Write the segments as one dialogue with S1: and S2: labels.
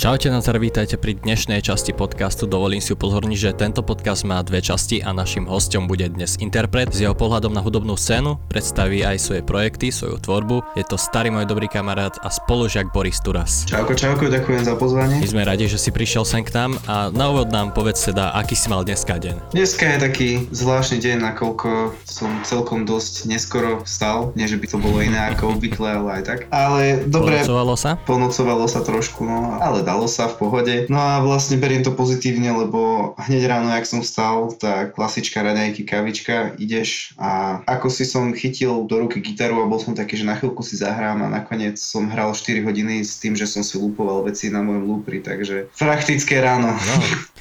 S1: Čaute, na vítajte pri dnešnej časti podcastu. Dovolím si upozorniť, že tento podcast má dve časti a našim hostom bude dnes interpret. S jeho pohľadom na hudobnú scénu predstaví aj svoje projekty, svoju tvorbu. Je to starý môj dobrý kamarát a spolužiak Boris Turas.
S2: Čauko, čauko, ďakujem za pozvanie.
S1: My sme radi, že si prišiel sem k nám a na úvod nám povedz teda, aký si mal dneska deň.
S2: Dneska je taký zvláštny deň, nakoľko som celkom dosť neskoro vstal. Nie, že by to bolo iné ako obvykle, ale aj tak. Ale dobre.
S1: Ponocovalo sa?
S2: Ponocovalo sa trošku, no, ale dalo sa v pohode. No a vlastne beriem to pozitívne, lebo hneď ráno, jak som vstal, tak klasička raňajky, kavička, ideš a ako si som chytil do ruky gitaru a bol som taký, že na chvíľku si zahrám a nakoniec som hral 4 hodiny s tým, že som si lúpoval veci na mojom lúpri, takže praktické ráno.
S1: No,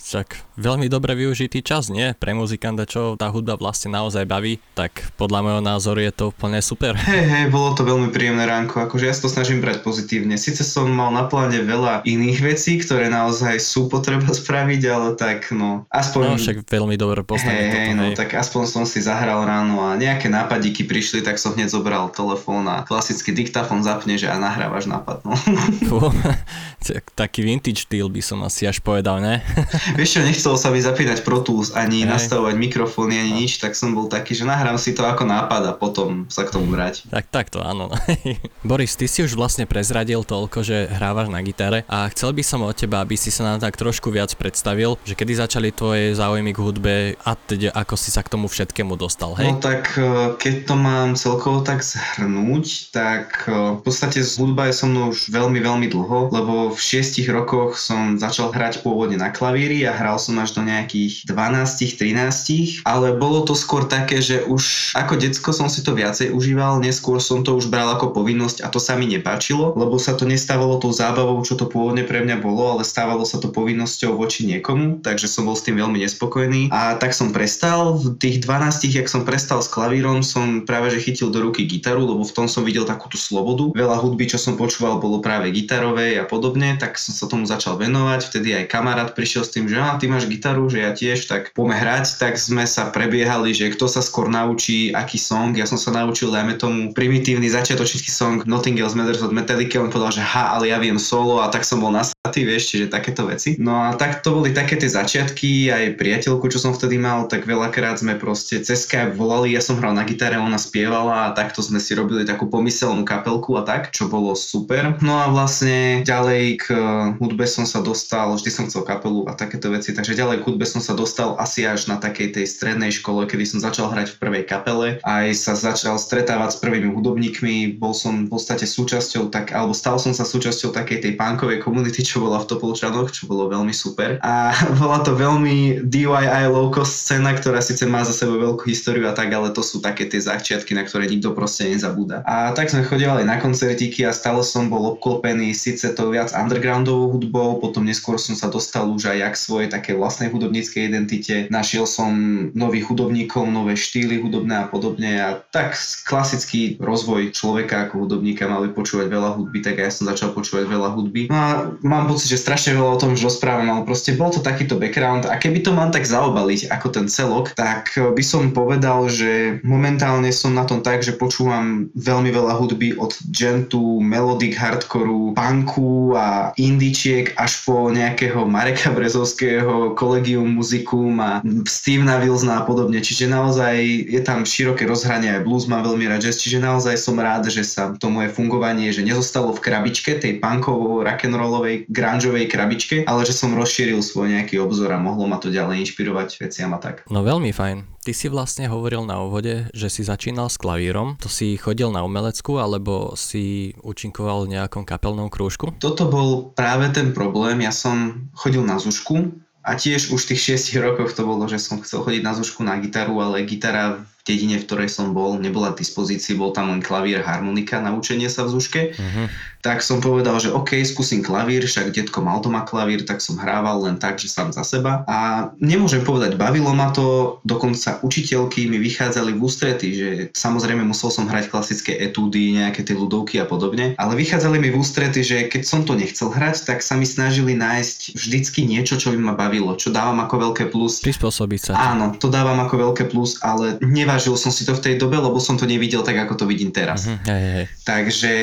S1: však veľmi dobre využitý čas, nie? Pre muzikanta, čo tá hudba vlastne naozaj baví, tak podľa môjho názoru je to úplne super.
S2: Hej, hej, bolo to veľmi príjemné ránko, akože ja sa to snažím brať pozitívne. Sice som mal na pláne veľa iných vecí, ktoré naozaj sú potreba spraviť, ale tak no, aspoň...
S1: No však veľmi dobre poznané
S2: hej, hej, no, tak aspoň som si zahral ráno a nejaké nápadíky prišli, tak som hneď zobral telefón a klasický diktafón zapneš a nahrávaš nápad, no.
S1: Taký vintage štýl by som asi až povedal, ne?
S2: Vieš čo, nechcel sa mi zapínať Pro Tools, ani hej. nastavovať mikrofóny, ani no. nič, tak som bol taký, že nahrám si to ako nápad a potom sa k tomu vráť.
S1: Tak, tak to áno. Boris, ty si už vlastne prezradil toľko, že hrávaš na gitare a chcel by som od teba, aby si sa nám tak trošku viac predstavil, že kedy začali tvoje záujmy k hudbe a teda ako si sa k tomu všetkému dostal, hej?
S2: No tak e, keď to mám celkovo tak zhrnúť, tak e, v podstate hudba je so mnou už veľmi, veľmi dlho, lebo v šiestich rokoch som začal hrať pôvodne na klavíri a hral som až do nejakých 12, 13, ale bolo to skôr také, že už ako decko som si to viacej užíval, neskôr som to už bral ako povinnosť a to sa mi nepáčilo, lebo sa to nestávalo tou zábavou, čo to pôvodne pre mňa bolo, ale stávalo sa to povinnosťou voči niekomu, takže som bol s tým veľmi nespokojný a tak som prestal. V tých 12, jak som prestal s klavírom, som práve že chytil do ruky gitaru, lebo v tom som videl takúto slobodu. Veľa hudby, čo som počúval, bolo práve gitarovej a podobne, tak som sa tomu začal venovať. Vtedy aj kamarát prišiel s tým, že a ty máš gitaru, že ja tiež, tak poďme hrať, tak sme sa prebiehali, že kto sa skôr naučí, aký song. Ja som sa naučil, dajme tomu, primitívny začiatočnícky song Nothing Else Matters od Metallica, on povedal, že ha, ale ja viem solo a tak som bol nasratý, vieš, čiže takéto veci. No a tak to boli také tie začiatky, aj priateľku, čo som vtedy mal, tak veľakrát sme proste cez volali, ja som hral na gitare, ona spievala a takto sme si robili takú pomyselnú kapelku a tak, čo bolo super. No a vlastne ďalej k hudbe som sa dostal, vždy som chcel kapelu a takéto veci, takže ďalej k hudbe som sa dostal asi až na takej tej strednej škole, kedy som začal hrať v prvej kapele, aj sa začal stretávať s prvými hudobníkmi, bol som v podstate súčasťou tak, alebo stal som sa súčasťou takej tej punkovej komunity, čo bola v Topolčanoch, čo bolo veľmi super. A bola to veľmi DIY low cost scéna, ktorá síce má za sebou veľkú históriu a tak, ale to sú také tie začiatky, na ktoré nikto proste nezabúda. A tak sme chodívali na koncertíky a stále som bol obklopený síce to viac undergroundovou hudbou, potom neskôr som sa dostal už aj k svojej také vlastnej hudobníckej identite. Našiel som nových hudobníkov, nové štýly hudobné a podobne a tak klasický rozvoj človeka ako hudobníka mali počúvať veľa hudby, tak ja som začal počúvať veľa hudby. No a mám pocit, že strašne veľa o tom už rozprávam, ale proste bol to takýto background a keby to mám tak zaobaliť ako ten celok, tak by som povedal, že momentálne som na tom tak, že počúvam veľmi veľa hudby od gentu, melodic hardcoreu, punku a indičiek až po nejakého Mareka Brezovského, kolegium muzikum a Stevena Wilsona a podobne. Čiže naozaj je tam široké rozhranie, aj blues má veľmi rád jazz, čiže naozaj som rád, že sa to moje fungovanie, že nezostalo v krabičke, tej punkovo rock'n'rollovej, grungeovej krabičke, ale že som rozšíril svoj nejaký obzor a mohlo ma to ďalej inšpirovať veciam a tak.
S1: No veľmi fajn. Ty si vlastne hovoril na úvode, že si začínal s klavírom. To si chodil na umelecku alebo si účinkoval v nejakom kapelnom krúžku?
S2: Toto bol práve ten problém. Ja som chodil na zušku a tiež už v tých 6 rokoch to bolo, že som chcel chodiť na zušku na gitaru, ale gitara dedine, v ktorej som bol, nebola k dispozícii, bol tam len klavír, harmonika na učenie sa v zuške. Uh-huh. Tak som povedal, že OK, skúsim klavír, však detko mal doma klavír, tak som hrával len tak, že sám za seba. A nemôžem povedať, bavilo ma to, dokonca učiteľky mi vychádzali v ústrety, že samozrejme musel som hrať klasické etúdy, nejaké tie ľudovky a podobne, ale vychádzali mi v ústrety, že keď som to nechcel hrať, tak sa mi snažili nájsť vždycky niečo, čo by ma bavilo, čo dávam ako veľké plus.
S1: Prispôsobiť sa.
S2: Áno, to dávam ako veľké plus, ale neváž nevážil som si to v tej dobe, lebo som to nevidel tak, ako to vidím teraz.
S1: Mhm, hej, hej.
S2: Takže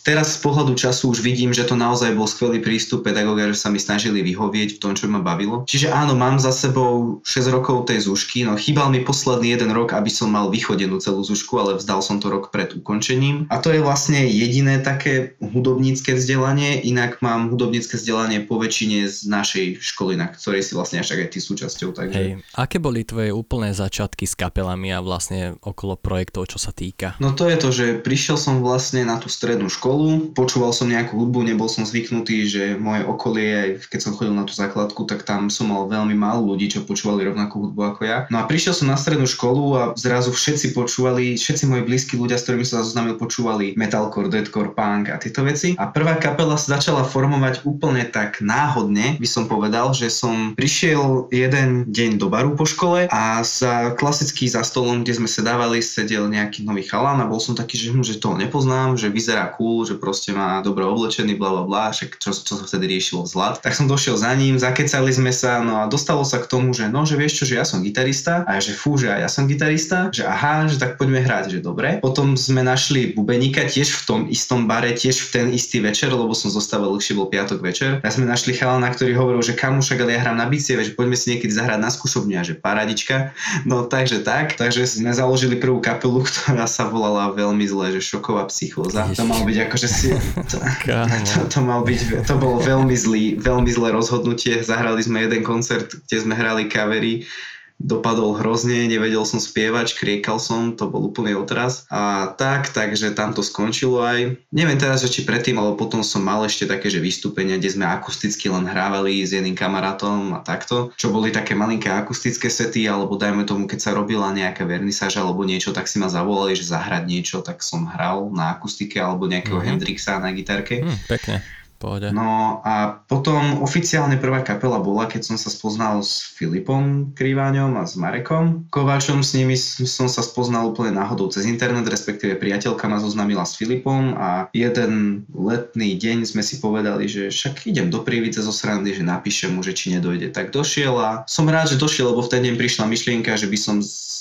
S2: teraz z pohľadu času už vidím, že to naozaj bol skvelý prístup pedagóga, že sa mi snažili vyhovieť v tom, čo ma bavilo. Čiže áno, mám za sebou 6 rokov tej zúšky, no chýbal mi posledný jeden rok, aby som mal vychodenú celú zúšku, ale vzdal som to rok pred ukončením. A to je vlastne jediné také hudobnícke vzdelanie, inak mám hudobnícke vzdelanie po väčšine z našej školy, na ktorej si vlastne až aj ty súčasťou. Takže...
S1: Hej, aké boli tvoje úplné začiatky s kapelami a vlastne okolo projektov, čo sa týka?
S2: No to je to, že prišiel som vlastne na tú strednú školu, počúval som nejakú hudbu, nebol som zvyknutý, že moje okolie, keď som chodil na tú základku, tak tam som mal veľmi málo ľudí, čo počúvali rovnakú hudbu ako ja. No a prišiel som na strednú školu a zrazu všetci počúvali, všetci moji blízki ľudia, s ktorými som sa zoznámil, počúvali metalcore, deadcore, punk a tieto veci. A prvá kapela sa začala formovať úplne tak náhodne, by som povedal, že som prišiel jeden deň do baru po škole a za klasicky za stolom, kde sme sedávali, sedel nejaký nový chalan a bol som taký, že, hm, že toho nepoznám, že vyzerá cool, že proste má dobre oblečený, bla bla bla, však čo, čo sa vtedy riešilo vzhľad. Tak som došiel za ním, zakecali sme sa, no a dostalo sa k tomu, že no, že vieš čo, že ja som gitarista a že fú, že ja som gitarista, že aha, že tak poďme hrať, že dobre. Potom sme našli bubeníka tiež v tom istom bare, tiež v ten istý večer, lebo som zostával dlhšie, bol piatok večer. Tak sme našli chalana, ktorý hovoril, že kamušak, ale ja hrám na bicieve, že poďme si niekedy zahrať na skúšobňu a že paradička. No takže tak, takže sme založili prvú kapelu, ktorá sa volala veľmi zle, že šoková psychóza. To mal byť akože si... To, to, to, mal byť, to bolo veľmi zlý, veľmi zlé rozhodnutie. Zahrali sme jeden koncert, kde sme hrali kavery dopadol hrozne, nevedel som spievať, kriekal som, to bol úplný otraz. A tak, takže tam to skončilo aj. Neviem teraz, že či predtým, alebo potom som mal ešte také, že vystúpenia, kde sme akusticky len hrávali s jedným kamarátom a takto, čo boli také malinké akustické sety, alebo dajme tomu, keď sa robila nejaká vernisáž alebo niečo, tak si ma zavolali, že zahrať niečo, tak som hral na akustike alebo nejakého mm-hmm. Hendrixa na gitarke.
S1: Mm, pekne. Pohode.
S2: No a potom oficiálne prvá kapela bola, keď som sa spoznal s Filipom Kriváňom a s Marekom Kováčom. S nimi som sa spoznal úplne náhodou cez internet, respektíve priateľka ma zoznámila s Filipom a jeden letný deň sme si povedali, že však idem do Prievidze zo srandy, že napíšem mu, že či nedojde. Tak došiel a som rád, že došiel, lebo v ten deň prišla myšlienka, že by som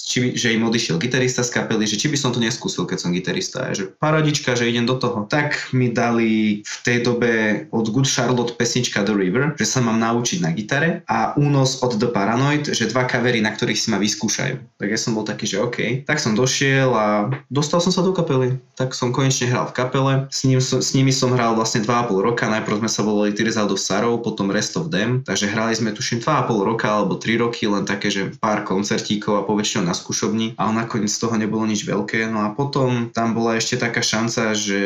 S2: či, že im odišiel gitarista z kapely, že či by som to neskúsil, keď som gitarista. Že paradička, že idem do toho. Tak mi dali v tej dobe od Good Charlotte pesnička The River, že sa mám naučiť na gitare a únos od The Paranoid, že dva kavery, na ktorých si ma vyskúšajú. Tak ja som bol taký, že OK. Tak som došiel a dostal som sa do kapely. Tak som konečne hral v kapele. S, ním, s nimi som hral vlastne 2,5 roka. Najprv sme sa volali Tirzal do Sarov, potom Rest of Them. Takže hrali sme tuším 2,5 roka alebo 3 roky, len také, že pár koncertíkov a poväčšinou na skúšobni, ale nakoniec z toho nebolo nič veľké. No a potom tam bola ešte taká šanca, že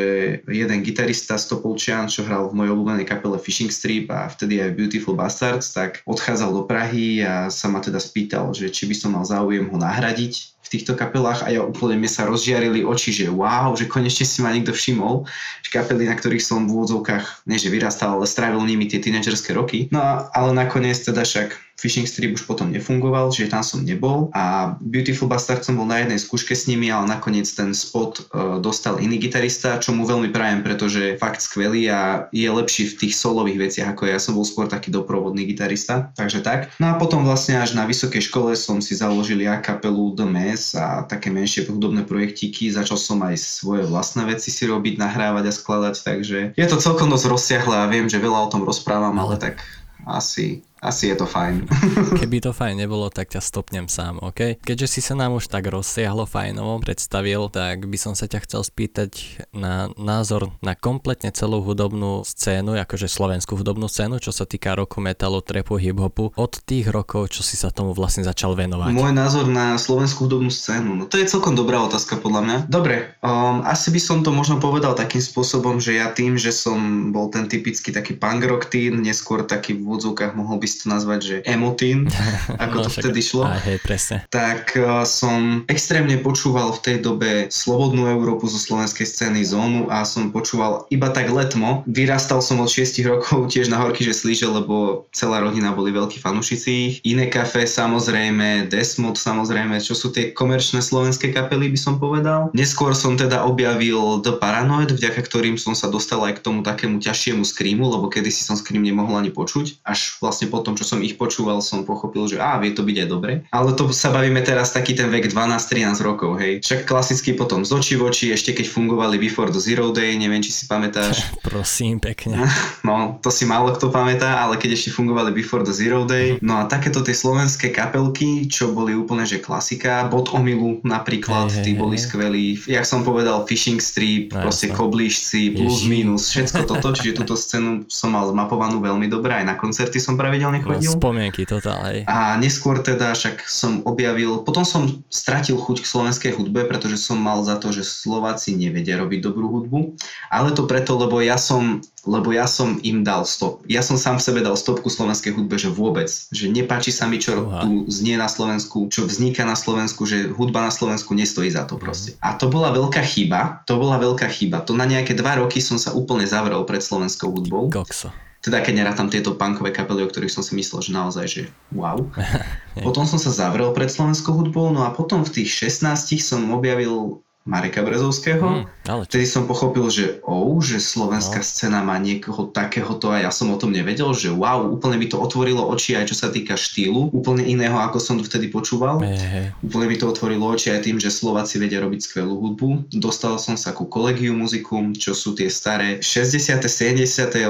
S2: jeden gitarista Stopolčian, čo hral v mojej obľúbenej kapele Fishing Strip a vtedy aj Beautiful Bastards, tak odchádzal do Prahy a sa ma teda spýtal, že či by som mal záujem ho nahradiť v týchto kapelách a ja úplne mi sa rozžiarili oči, že wow, že konečne si ma niekto všimol, že kapely, na ktorých som v úvodzovkách, nie že vyrastal, ale strávil nimi tie tínedžerské roky. No ale nakoniec teda však Fishing Strip už potom nefungoval, že tam som nebol a Beautiful Bastard som bol na jednej skúške s nimi, ale nakoniec ten spot uh, dostal iný gitarista, čo mu veľmi prajem, pretože je fakt skvelý a je lepší v tých solových veciach ako ja som bol skôr taký doprovodný gitarista, takže tak. No a potom vlastne až na vysokej škole som si založil ja kapelu The Mess a také menšie hudobné projektíky, začal som aj svoje vlastné veci si robiť, nahrávať a skladať, takže je to celkom dosť rozsiahle a viem, že veľa o tom rozprávam, ale tak asi asi je to fajn.
S1: Keby to fajn nebolo, tak ťa stopnem sám, OK? Keďže si sa nám už tak rozsiahlo fajnovo predstavil, tak by som sa ťa chcel spýtať na názor na kompletne celú hudobnú scénu, akože slovenskú hudobnú scénu, čo sa týka roku, metalu, trepu, hip-hopu, od tých rokov, čo si sa tomu vlastne začal venovať.
S2: Môj názor na slovenskú hudobnú scénu, no to je celkom dobrá otázka podľa mňa. Dobre, um, asi by som to možno povedal takým spôsobom, že ja tým, že som bol ten typický taký punk rock teen, neskôr taký v úvodzovkách mohol by si to nazvať, že emotín, ako no, to vtedy šlo.
S1: Aj, hej, presne.
S2: Tak uh, som extrémne počúval v tej dobe Slobodnú Európu zo slovenskej scény Zónu a som počúval iba tak letmo. Vyrastal som od 6 rokov tiež na horky, že slíže, lebo celá rodina boli veľkí fanúšici. Iné kafe samozrejme, Desmod samozrejme, čo sú tie komerčné slovenské kapely by som povedal. Neskôr som teda objavil The Paranoid, vďaka ktorým som sa dostal aj k tomu takému ťažšiemu screamu, lebo kedysi som scream nemohol ani počuť. Až vlastne po potom, čo som ich počúval, som pochopil, že á, vie to byť aj dobre. Ale to sa bavíme teraz taký ten vek 12-13 rokov, hej. Však klasicky potom z očí v oči, ešte keď fungovali Before the Zero Day, neviem, či si pamätáš.
S1: Prosím, pekne.
S2: No, to si málo kto pamätá, ale keď ešte fungovali Before the Zero Day. No a takéto tie slovenské kapelky, čo boli úplne že klasika, Bod omilu napríklad, hey, tí hey, boli hey. skvelí. Jak som povedal, Fishing Strip, no, proste kobližci, plus Ježi. minus, všetko toto, čiže túto scénu som mal zmapovanú veľmi dobre, aj na koncerty som pravidelne no, chodil.
S1: Spomienky totál, hej.
S2: A neskôr teda však som objavil, potom som stratil chuť k slovenskej hudbe, pretože som mal za to, že Slováci nevedia robiť dobrú hudbu, ale to preto, lebo ja som lebo ja som im dal stop. Ja som sám v sebe dal stopku slovenskej hudbe, že vôbec, že nepáči sa mi, čo Uha. tu znie na Slovensku, čo vzniká na Slovensku, že hudba na Slovensku nestojí za to mhm. proste. A to bola veľká chyba, to bola veľká chyba. To na nejaké dva roky som sa úplne zavrel pred slovenskou hudbou.
S1: Kokso.
S2: Teda keď nerátam tieto punkové kapely, o ktorých som si myslel, že naozaj, že wow. potom som sa zavrel pred slovenskou hudbou, no a potom v tých 16 som objavil Mareka Brezovského. Mm, ale Vtedy som pochopil, že oh, že slovenská no. scéna má niekoho takéhoto a ja som o tom nevedel, že wow, úplne mi to otvorilo oči aj čo sa týka štýlu, úplne iného ako som vtedy počúval. Hey. Úplne mi to otvorilo oči aj tým, že Slováci vedia robiť skvelú hudbu. Dostal som sa ku kolegiu muziku, čo sú tie staré 60., 70., 80.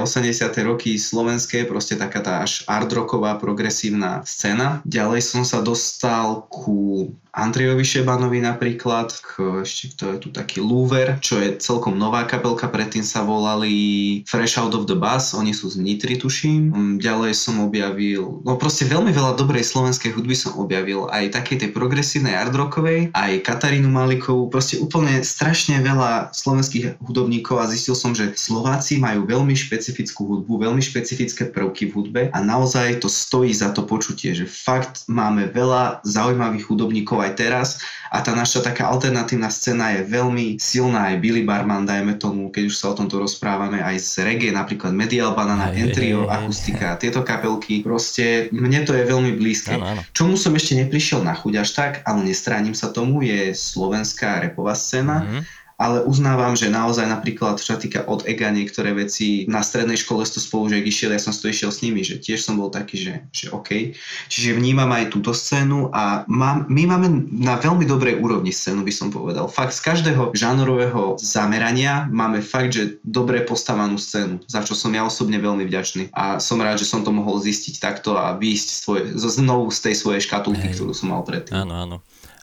S2: roky slovenské, proste taká tá až art rocková progresívna scéna. Ďalej som sa dostal ku Andrejovi Šebanovi napríklad, k, ešte to je tu taký Lúver, čo je celkom nová kapelka, predtým sa volali Fresh Out of the Bus, oni sú z Nitry tuším. Mm, ďalej som objavil, no proste veľmi veľa dobrej slovenskej hudby som objavil, aj takej tej progresívnej rockovej, aj Katarínu Malikovú, proste úplne strašne veľa slovenských hudobníkov a zistil som, že Slováci majú veľmi špecifickú hudbu, veľmi špecifické prvky v hudbe a naozaj to stojí za to počutie, že fakt máme veľa zaujímavých hudobníkov aj teraz a tá naša taká alternatívna scéna je veľmi silná, aj Billy Barman, dajme tomu, keď už sa o tomto rozprávame, aj z reggae, napríklad Medial Banana, Entrio, Akustika, tieto kapelky, proste mne to je veľmi blízke. Ano, ano. Čomu som ešte neprišiel na chuť až tak, ale nestránim sa tomu, je slovenská repová scéna. Mm-hmm ale uznávam, že naozaj napríklad, čo sa týka od EGA niektoré veci, na strednej škole to spolužiak išiel, ja som to išiel s nimi, že tiež som bol taký, že, že OK. Čiže vnímam aj túto scénu a mám, my máme na veľmi dobrej úrovni scénu, by som povedal. Fakt z každého žánrového zamerania máme fakt, že dobre postavanú scénu, za čo som ja osobne veľmi vďačný. A som rád, že som to mohol zistiť takto a výjsť svoje, znovu z tej svojej škatulky, Hej. ktorú som mal predtým.
S1: Áno, áno.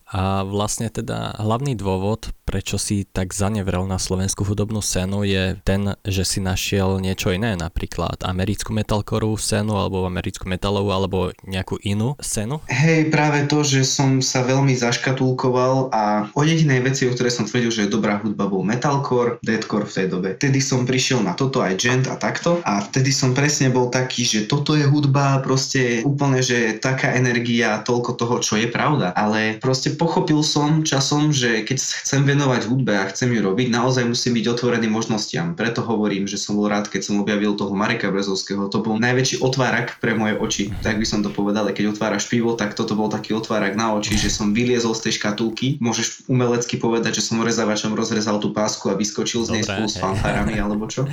S1: A vlastne teda hlavný dôvod, prečo si tak zanevrel na slovenskú hudobnú scénu je ten, že si našiel niečo iné, napríklad americkú metalcoreovú scénu alebo americkú metalovú alebo nejakú inú scénu?
S2: Hej, práve to, že som sa veľmi zaškatulkoval a o jedinej veci, o ktorej som tvrdil, že je dobrá hudba bol metalcore, deadcore v tej dobe. Vtedy som prišiel na toto aj gent a takto a vtedy som presne bol taký, že toto je hudba, proste úplne, že taká energia, toľko toho, čo je pravda, ale proste pochopil som časom, že keď chcem venovať hudbe a chcem ju robiť, naozaj musím byť otvorený možnostiam. Preto hovorím, že som bol rád, keď som objavil toho Mareka Brezovského. To bol najväčší otvárak pre moje oči. Tak by som to povedal, keď otváraš pivo, tak toto bol taký otvárak na oči, že som vyliezol z tej škatulky. Môžeš umelecky povedať, že som rezávačom rozrezal tú pásku a vyskočil z nej spolu s fanfárami alebo čo.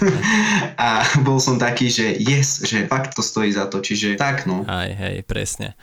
S2: a bol som taký, že yes, že fakt to stojí za to. Čiže tak no.
S1: Aj, hej, presne.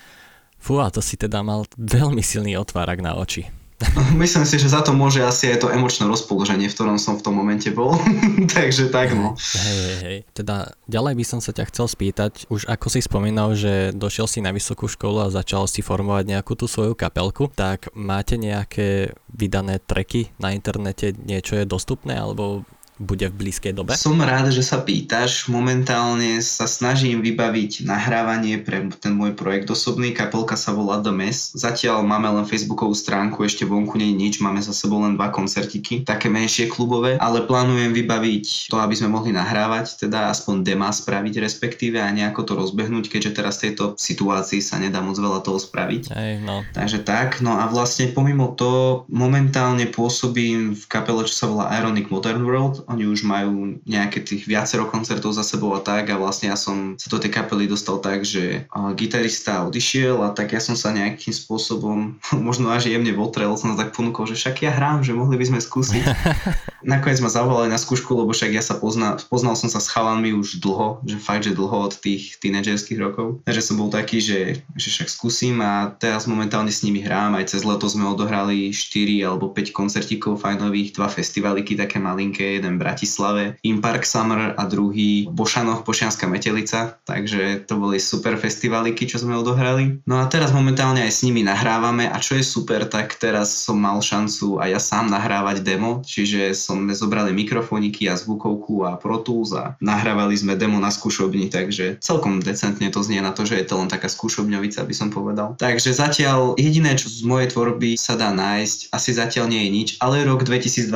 S1: Fú, a to si teda mal veľmi silný otvárak na oči.
S2: Myslím si, že za to môže asi aj to emočné rozpoloženie, v ktorom som v tom momente bol. Takže tak no.
S1: Hej, hej, hej. Teda ďalej by som sa ťa chcel spýtať, už ako si spomínal, že došiel si na vysokú školu a začal si formovať nejakú tú svoju kapelku, tak máte nejaké vydané treky na internete, niečo je dostupné, alebo bude v blízkej dobe?
S2: Som rád, že sa pýtaš. Momentálne sa snažím vybaviť nahrávanie pre ten môj projekt osobný. Kapelka sa volá The Mess. Zatiaľ máme len facebookovú stránku, ešte vonku nie je nič, máme za sebou len dva koncertiky, také menšie klubové, ale plánujem vybaviť to, aby sme mohli nahrávať, teda aspoň dema spraviť respektíve a nejako to rozbehnúť, keďže teraz v tejto situácii sa nedá moc veľa toho spraviť.
S1: Hey, no.
S2: Takže tak, no a vlastne pomimo to momentálne pôsobím v kapele, čo sa volá Ironic Modern World oni už majú nejaké tých viacero koncertov za sebou a tak a vlastne ja som sa do tej kapely dostal tak, že gitarista odišiel a tak ja som sa nejakým spôsobom možno až jemne votrel, som tak ponúkol, že však ja hrám, že mohli by sme skúsiť. Nakoniec ma zavolali na skúšku, lebo však ja sa pozna, poznal som sa s chalanmi už dlho, že fakt, že dlho od tých tínedžerských rokov. Takže som bol taký, že, že však skúsim a teraz momentálne s nimi hrám. Aj cez leto sme odohrali 4 alebo 5 koncertíkov fajnových, dva festivaliky také malinké, jeden Bratislave, Impark Summer a druhý Bošanoch, Bošianská metelica. Takže to boli super festivaliky, čo sme odohrali. No a teraz momentálne aj s nimi nahrávame a čo je super, tak teraz som mal šancu aj ja sám nahrávať demo, čiže som zobrali mikrofoniky a zvukovku a Pro Tools a nahrávali sme demo na skúšobni, takže celkom decentne to znie na to, že je to len taká skúšobňovica, by som povedal. Takže zatiaľ jediné, čo z mojej tvorby sa dá nájsť, asi zatiaľ nie je nič, ale rok 2021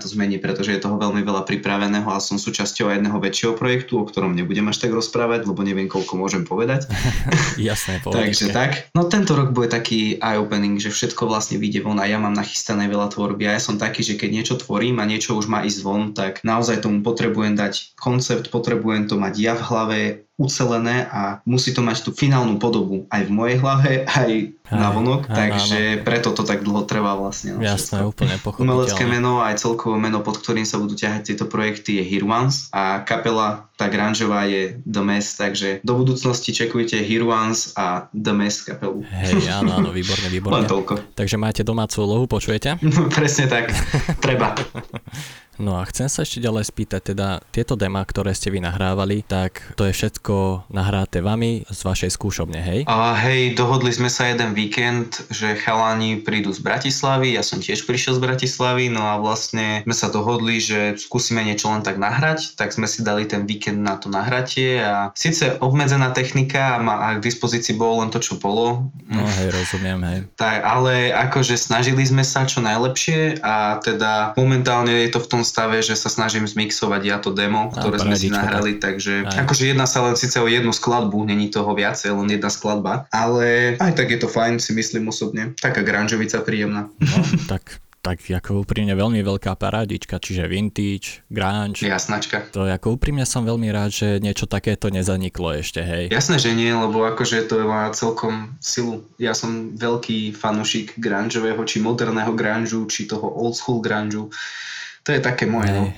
S2: to zmení, pretože je toho veľmi veľa pripraveného a som súčasťou jedného väčšieho projektu, o ktorom nebudem až tak rozprávať, lebo neviem, koľko môžem povedať.
S1: Jasné,
S2: Takže tak. No tento rok bude taký eye-opening, že všetko vlastne vyjde von a ja mám nachystané veľa tvorby a ja som taký, že keď niečo tvorím a niečo už má ísť von, tak naozaj tomu potrebujem dať koncept, potrebujem to mať ja v hlave, ucelené a musí to mať tú finálnu podobu aj v mojej hlave, aj na vonok, takže áno. preto to tak dlho trvá vlastne.
S1: No, Jasné, všetko. úplne pochopiteľné.
S2: Umelecké meno aj celkové meno, pod ktorým sa budú ťahať tieto projekty je Here Ones a kapela, tá granžová je The Mess, takže do budúcnosti čekujte Here Ones a The Mess kapelu.
S1: Hej, áno, áno, výborne, výborne.
S2: Len toľko.
S1: Takže máte domácu úlohu, počujete?
S2: Presne tak, treba.
S1: No a chcem sa ešte ďalej spýtať, teda tieto demá, ktoré ste vy nahrávali, tak to je všetko nahráte vami z vašej skúšobne, hej?
S2: A hej, dohodli sme sa jeden víkend, že chalani prídu z Bratislavy, ja som tiež prišiel z Bratislavy, no a vlastne sme sa dohodli, že skúsime niečo len tak nahrať, tak sme si dali ten víkend na to nahratie a síce obmedzená technika a, a k dispozícii bolo len to, čo bolo.
S1: No hej, rozumiem, hej.
S2: Tak, ale akože snažili sme sa čo najlepšie a teda momentálne je to v tom stave, že sa snažím zmixovať ja to demo, ktoré sme si nahrali, tak. takže aj. akože jedna sa len síce o jednu skladbu, není toho viacej, len jedna skladba, ale aj tak je to fajn, si myslím osobne. Taká granžovica príjemná.
S1: No, tak tak ako úprimne veľmi veľká parádička, čiže vintage, grunge.
S2: Jasnačka.
S1: To ako úprimne som veľmi rád, že niečo takéto nezaniklo ešte, hej.
S2: Jasné, že nie, lebo akože to má celkom silu. Ja som veľký fanušik grungeového, či moderného grungeu, či toho old school grungeu to je také moje. No.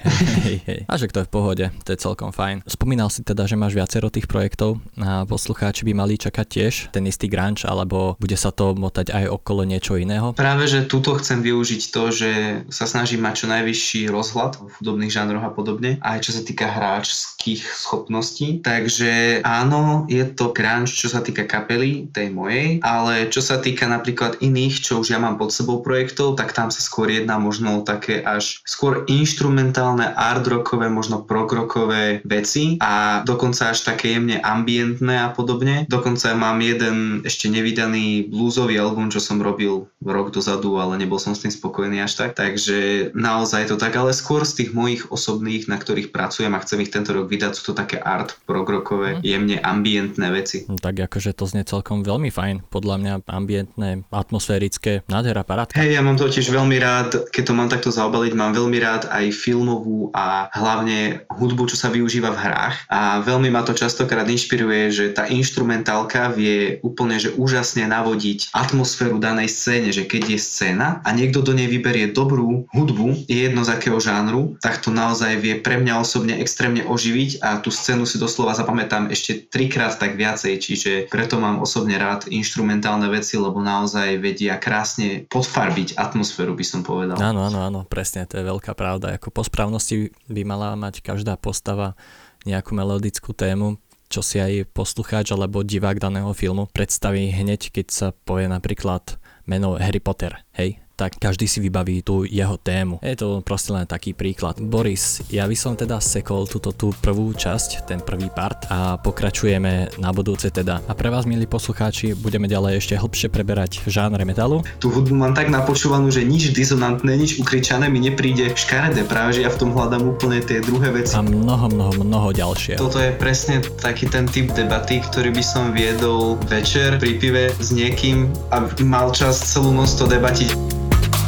S1: Hej, hej. A že to je v pohode, to je celkom fajn. Spomínal si teda, že máš viacero tých projektov a poslucháči by mali čakať tiež ten istý grunge, alebo bude sa to motať aj okolo niečo iného?
S2: Práve, že túto chcem využiť to, že sa snažím mať čo najvyšší rozhľad v hudobných žánroch a podobne, aj čo sa týka hráčských schopností. Takže áno, je to grunge, čo sa týka kapely, tej mojej, ale čo sa týka napríklad iných, čo už ja mám pod sebou projektov, tak tam sa skôr jedná možno také až skôr instrumentálne art rockové, možno prog rockové veci a dokonca až také jemne ambientné a podobne. Dokonca mám jeden ešte nevydaný bluesový album, čo som robil rok dozadu, ale nebol som s tým spokojný až tak. Takže naozaj to tak, ale skôr z tých mojich osobných, na ktorých pracujem a chcem ich tento rok vydať, sú to také art prog rockové, mm. jemne ambientné veci.
S1: No, tak akože to znie celkom veľmi fajn. Podľa mňa ambientné, atmosférické, nádhera, parátka.
S2: Hej, ja mám totiž veľmi rád, keď to mám takto zaobaliť, mám veľmi rád rád aj filmovú a hlavne hudbu, čo sa využíva v hrách. A veľmi ma to častokrát inšpiruje, že tá instrumentálka vie úplne že úžasne navodiť atmosféru danej scéne, že keď je scéna a niekto do nej vyberie dobrú hudbu, je jedno z akého žánru, tak to naozaj vie pre mňa osobne extrémne oživiť a tú scénu si doslova zapamätám ešte trikrát tak viacej, čiže preto mám osobne rád instrumentálne veci, lebo naozaj vedia krásne podfarbiť atmosféru, by som povedal.
S1: Áno, áno, áno, presne, to je veľká pravda. Ako po správnosti by mala mať každá postava nejakú melodickú tému, čo si aj poslucháč alebo divák daného filmu predstaví hneď, keď sa povie napríklad meno Harry Potter, hej? Tak každý si vybaví tú jeho tému. Je to proste len taký príklad. Boris, ja by som teda sekol túto tú prvú časť, ten prvý part a pokračujeme na budúce teda. A pre vás, milí poslucháči, budeme ďalej ešte hlbšie preberať žánre metalu.
S2: Tú hudbu mám tak napočúvanú, že nič disonantné, nič ukričané mi nepríde škaredé, práve že ja v tom hľadám úplne tie druhé veci.
S1: A mnoho, mnoho, mnoho ďalšie.
S2: Toto je presne taký ten typ debaty, ktorý by som viedol večer pri pive s niekým a mal čas celú noc to debatiť.